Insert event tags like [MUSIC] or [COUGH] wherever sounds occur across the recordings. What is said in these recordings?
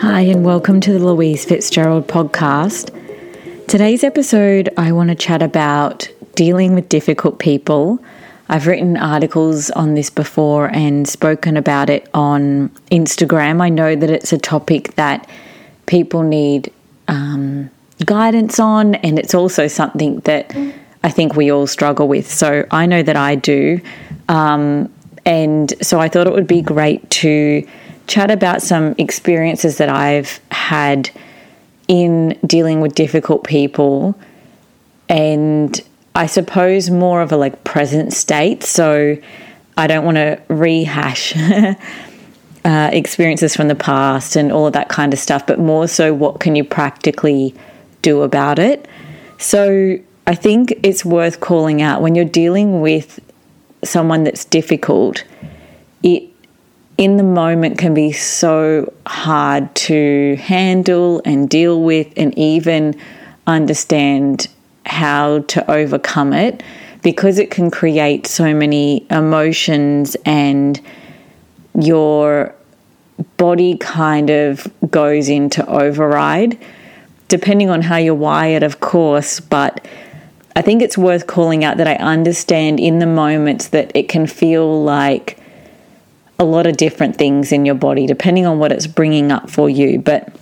Hi, and welcome to the Louise Fitzgerald podcast. Today's episode, I want to chat about dealing with difficult people. I've written articles on this before and spoken about it on Instagram. I know that it's a topic that people need um, guidance on, and it's also something that I think we all struggle with. So I know that I do. Um, and so I thought it would be great to chat about some experiences that I've had in dealing with difficult people and I suppose more of a like present state. So I don't want to rehash [LAUGHS] uh, experiences from the past and all of that kind of stuff, but more so what can you practically do about it. So I think it's worth calling out when you're dealing with someone that's difficult, it in the moment can be so hard to handle and deal with and even understand how to overcome it because it can create so many emotions and your body kind of goes into override depending on how you're wired of course but I think it's worth calling out that I understand in the moments that it can feel like a lot of different things in your body, depending on what it's bringing up for you. But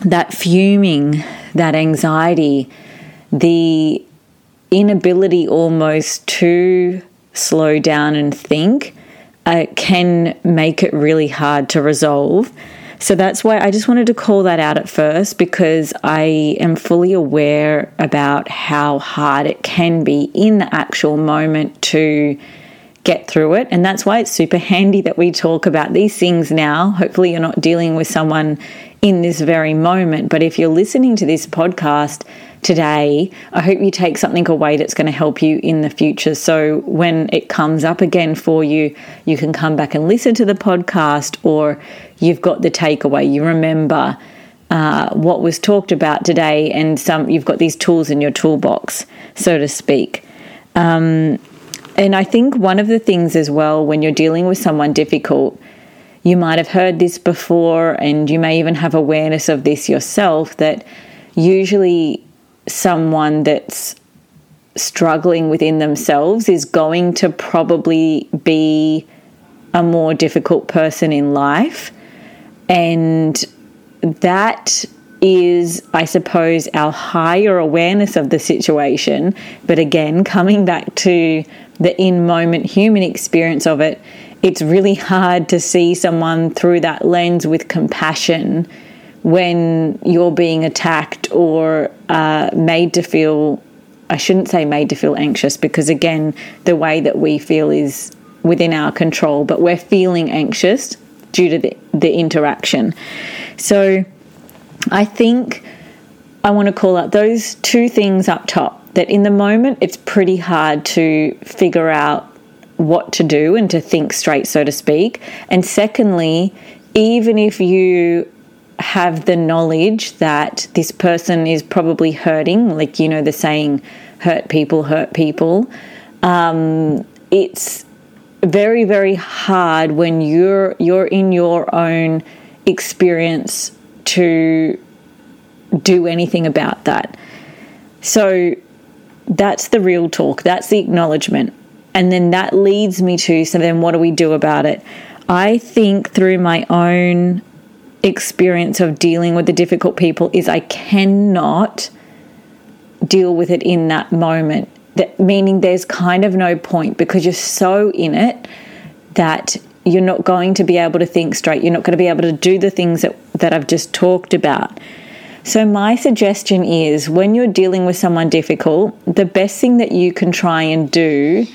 that fuming, that anxiety, the inability almost to slow down and think uh, can make it really hard to resolve. So that's why I just wanted to call that out at first because I am fully aware about how hard it can be in the actual moment to get through it. And that's why it's super handy that we talk about these things now. Hopefully, you're not dealing with someone in this very moment. But if you're listening to this podcast today, I hope you take something away that's going to help you in the future. So when it comes up again for you, you can come back and listen to the podcast, or you've got the takeaway. You remember. Uh, what was talked about today, and some you've got these tools in your toolbox, so to speak. Um, and I think one of the things as well, when you're dealing with someone difficult, you might have heard this before, and you may even have awareness of this yourself that usually someone that's struggling within themselves is going to probably be a more difficult person in life. And that is, I suppose, our higher awareness of the situation. But again, coming back to the in moment human experience of it, it's really hard to see someone through that lens with compassion when you're being attacked or uh, made to feel. I shouldn't say made to feel anxious because, again, the way that we feel is within our control, but we're feeling anxious due to the, the interaction. So, I think I want to call out those two things up top that in the moment it's pretty hard to figure out what to do and to think straight, so to speak. And secondly, even if you have the knowledge that this person is probably hurting, like you know the saying, hurt people hurt people, um, it's very very hard when you're you're in your own experience to do anything about that. So that's the real talk, that's the acknowledgement. And then that leads me to so then what do we do about it? I think through my own experience of dealing with the difficult people is I cannot deal with it in that moment. That meaning there's kind of no point because you're so in it that you're not going to be able to think straight. You're not going to be able to do the things that, that I've just talked about. So, my suggestion is when you're dealing with someone difficult, the best thing that you can try and do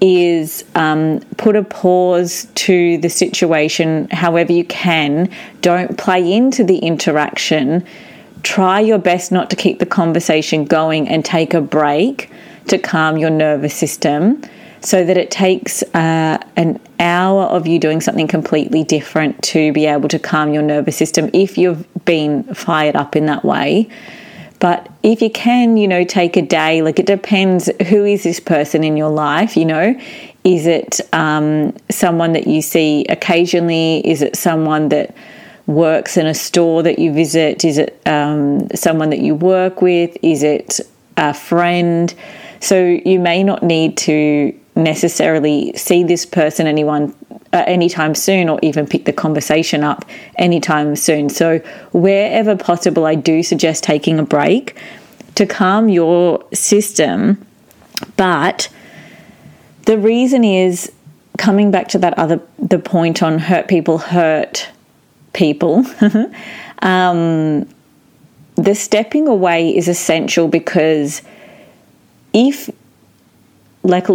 is um, put a pause to the situation however you can. Don't play into the interaction. Try your best not to keep the conversation going and take a break to calm your nervous system so that it takes uh, an hour of you doing something completely different to be able to calm your nervous system if you've been fired up in that way. But if you can, you know, take a day, like it depends who is this person in your life, you know? Is it um, someone that you see occasionally? Is it someone that works in a store that you visit? Is it um, someone that you work with? Is it a friend? So you may not need to necessarily see this person anyone uh, anytime soon or even pick the conversation up anytime soon. So wherever possible I do suggest taking a break to calm your system. But the reason is coming back to that other the point on hurt people hurt people. [LAUGHS] um, the stepping away is essential because if like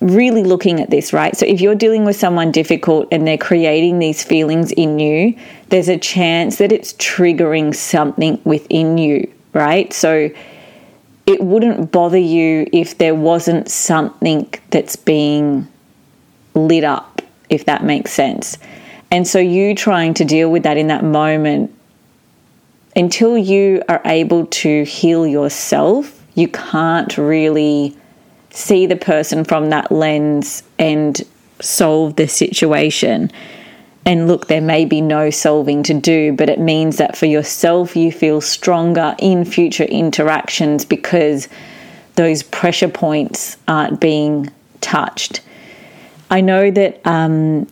really looking at this, right? So if you're dealing with someone difficult and they're creating these feelings in you, there's a chance that it's triggering something within you, right? So it wouldn't bother you if there wasn't something that's being lit up, if that makes sense. And so you trying to deal with that in that moment until you are able to heal yourself, you can't really see the person from that lens and solve the situation. And look, there may be no solving to do, but it means that for yourself, you feel stronger in future interactions because those pressure points aren't being touched. I know that um,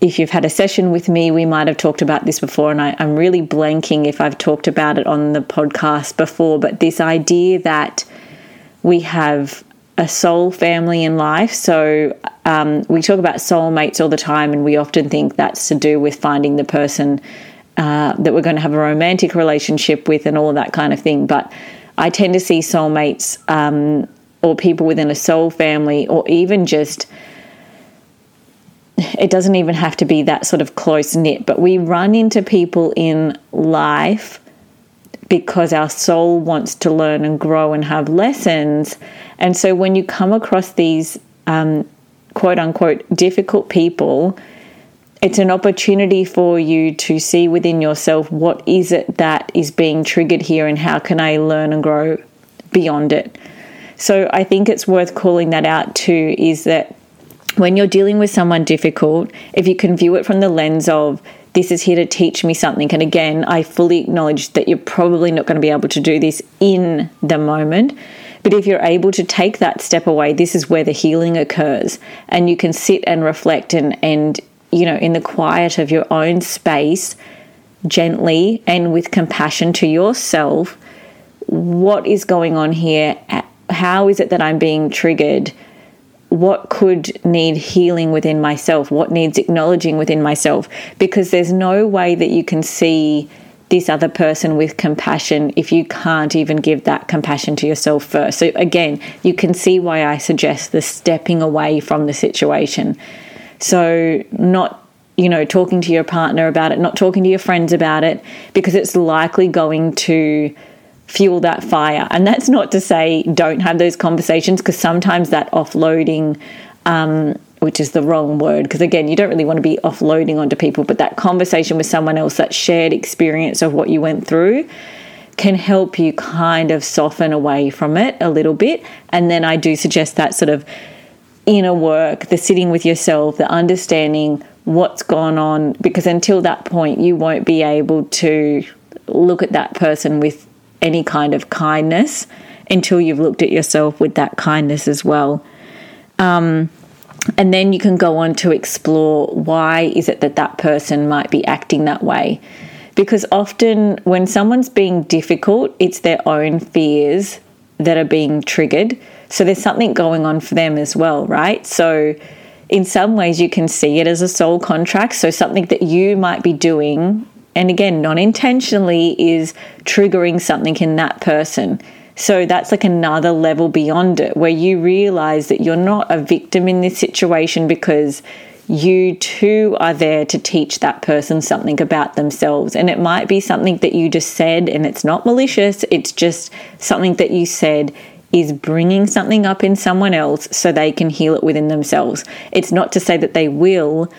if you've had a session with me, we might have talked about this before, and I, I'm really blanking if I've talked about it on the podcast before, but this idea that we have a soul family in life. So um, we talk about soulmates all the time, and we often think that's to do with finding the person uh, that we're going to have a romantic relationship with and all that kind of thing. But I tend to see soulmates um, or people within a soul family, or even just it doesn't even have to be that sort of close knit, but we run into people in life because our soul wants to learn and grow and have lessons. And so when you come across these um, quote unquote difficult people, it's an opportunity for you to see within yourself what is it that is being triggered here and how can I learn and grow beyond it. So I think it's worth calling that out too is that when you're dealing with someone difficult, if you can view it from the lens of this is here to teach me something. And again, I fully acknowledge that you're probably not going to be able to do this in the moment. But if you're able to take that step away, this is where the healing occurs. And you can sit and reflect and, and you know, in the quiet of your own space, gently and with compassion to yourself, what is going on here? How is it that I'm being triggered? What could need healing within myself, what needs acknowledging within myself, because there's no way that you can see this other person with compassion if you can't even give that compassion to yourself first. So, again, you can see why I suggest the stepping away from the situation. So, not you know, talking to your partner about it, not talking to your friends about it, because it's likely going to fuel that fire. And that's not to say don't have those conversations because sometimes that offloading, um, which is the wrong word, because again, you don't really want to be offloading onto people, but that conversation with someone else, that shared experience of what you went through, can help you kind of soften away from it a little bit. And then I do suggest that sort of inner work, the sitting with yourself, the understanding what's gone on, because until that point, you won't be able to look at that person with any kind of kindness until you've looked at yourself with that kindness as well. Um, and then you can go on to explore why is it that that person might be acting that way. Because often when someone's being difficult it's their own fears that are being triggered. So there's something going on for them as well right? So in some ways you can see it as a soul contract. So something that you might be doing and again, non intentionally is triggering something in that person. So that's like another level beyond it where you realize that you're not a victim in this situation because you too are there to teach that person something about themselves. And it might be something that you just said and it's not malicious, it's just something that you said is bringing something up in someone else so they can heal it within themselves. It's not to say that they will,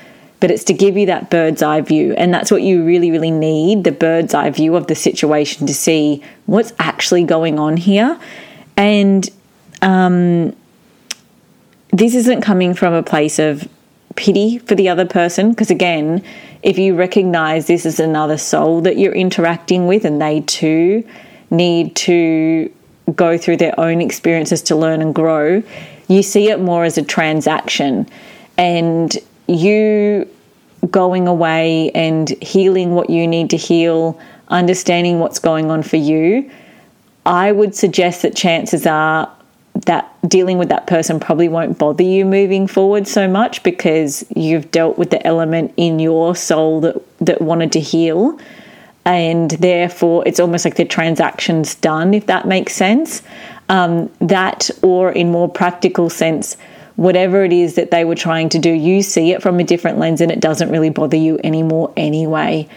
but it's to give you that bird's eye view. And that's what you really, really need the bird's eye view of the situation to see what's actually going on here. And um, this isn't coming from a place of pity for the other person because again if you recognize this is another soul that you're interacting with and they too need to go through their own experiences to learn and grow you see it more as a transaction and you going away and healing what you need to heal understanding what's going on for you i would suggest that chances are that dealing with that person probably won't bother you moving forward so much because you've dealt with the element in your soul that that wanted to heal. And therefore it's almost like the transaction's done if that makes sense. Um, that or in more practical sense whatever it is that they were trying to do you see it from a different lens and it doesn't really bother you anymore anyway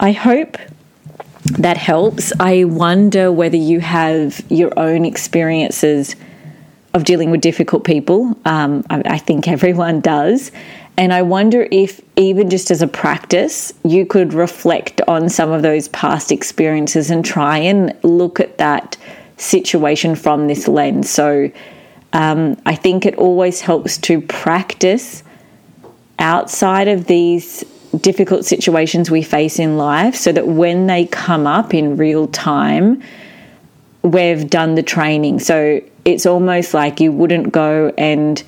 i hope that helps. I wonder whether you have your own experiences of dealing with difficult people. Um, I, I think everyone does. And I wonder if, even just as a practice, you could reflect on some of those past experiences and try and look at that situation from this lens. So um, I think it always helps to practice outside of these difficult situations we face in life so that when they come up in real time, we've done the training. So it's almost like you wouldn't go and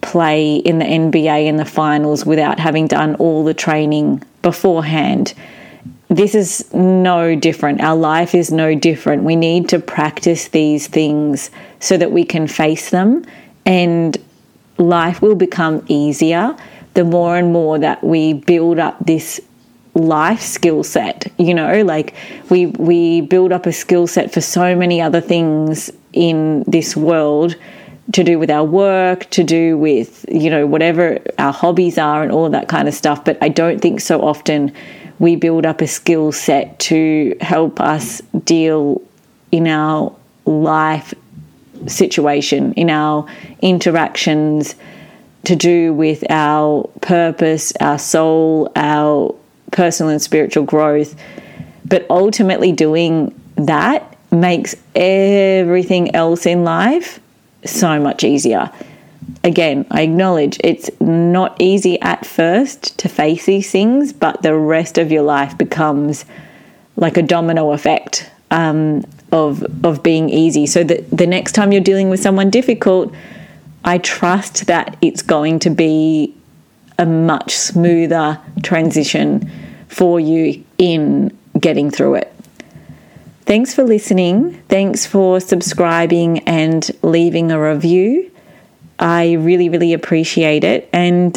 play in the NBA in the finals without having done all the training beforehand. This is no different. Our life is no different. We need to practice these things so that we can face them and life will become easier the more and more that we build up this life skill set you know like we we build up a skill set for so many other things in this world to do with our work to do with you know whatever our hobbies are and all that kind of stuff but i don't think so often we build up a skill set to help us deal in our life situation in our interactions to do with our purpose, our soul, our personal and spiritual growth. But ultimately, doing that makes everything else in life so much easier. Again, I acknowledge it's not easy at first to face these things, but the rest of your life becomes like a domino effect um, of of being easy. So that the next time you're dealing with someone difficult, I trust that it's going to be a much smoother transition for you in getting through it. Thanks for listening. Thanks for subscribing and leaving a review. I really, really appreciate it. And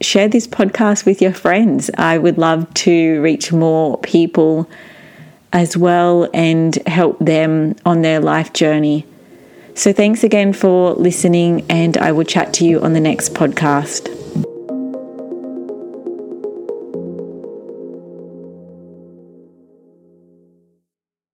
share this podcast with your friends. I would love to reach more people as well and help them on their life journey. So, thanks again for listening, and I will chat to you on the next podcast.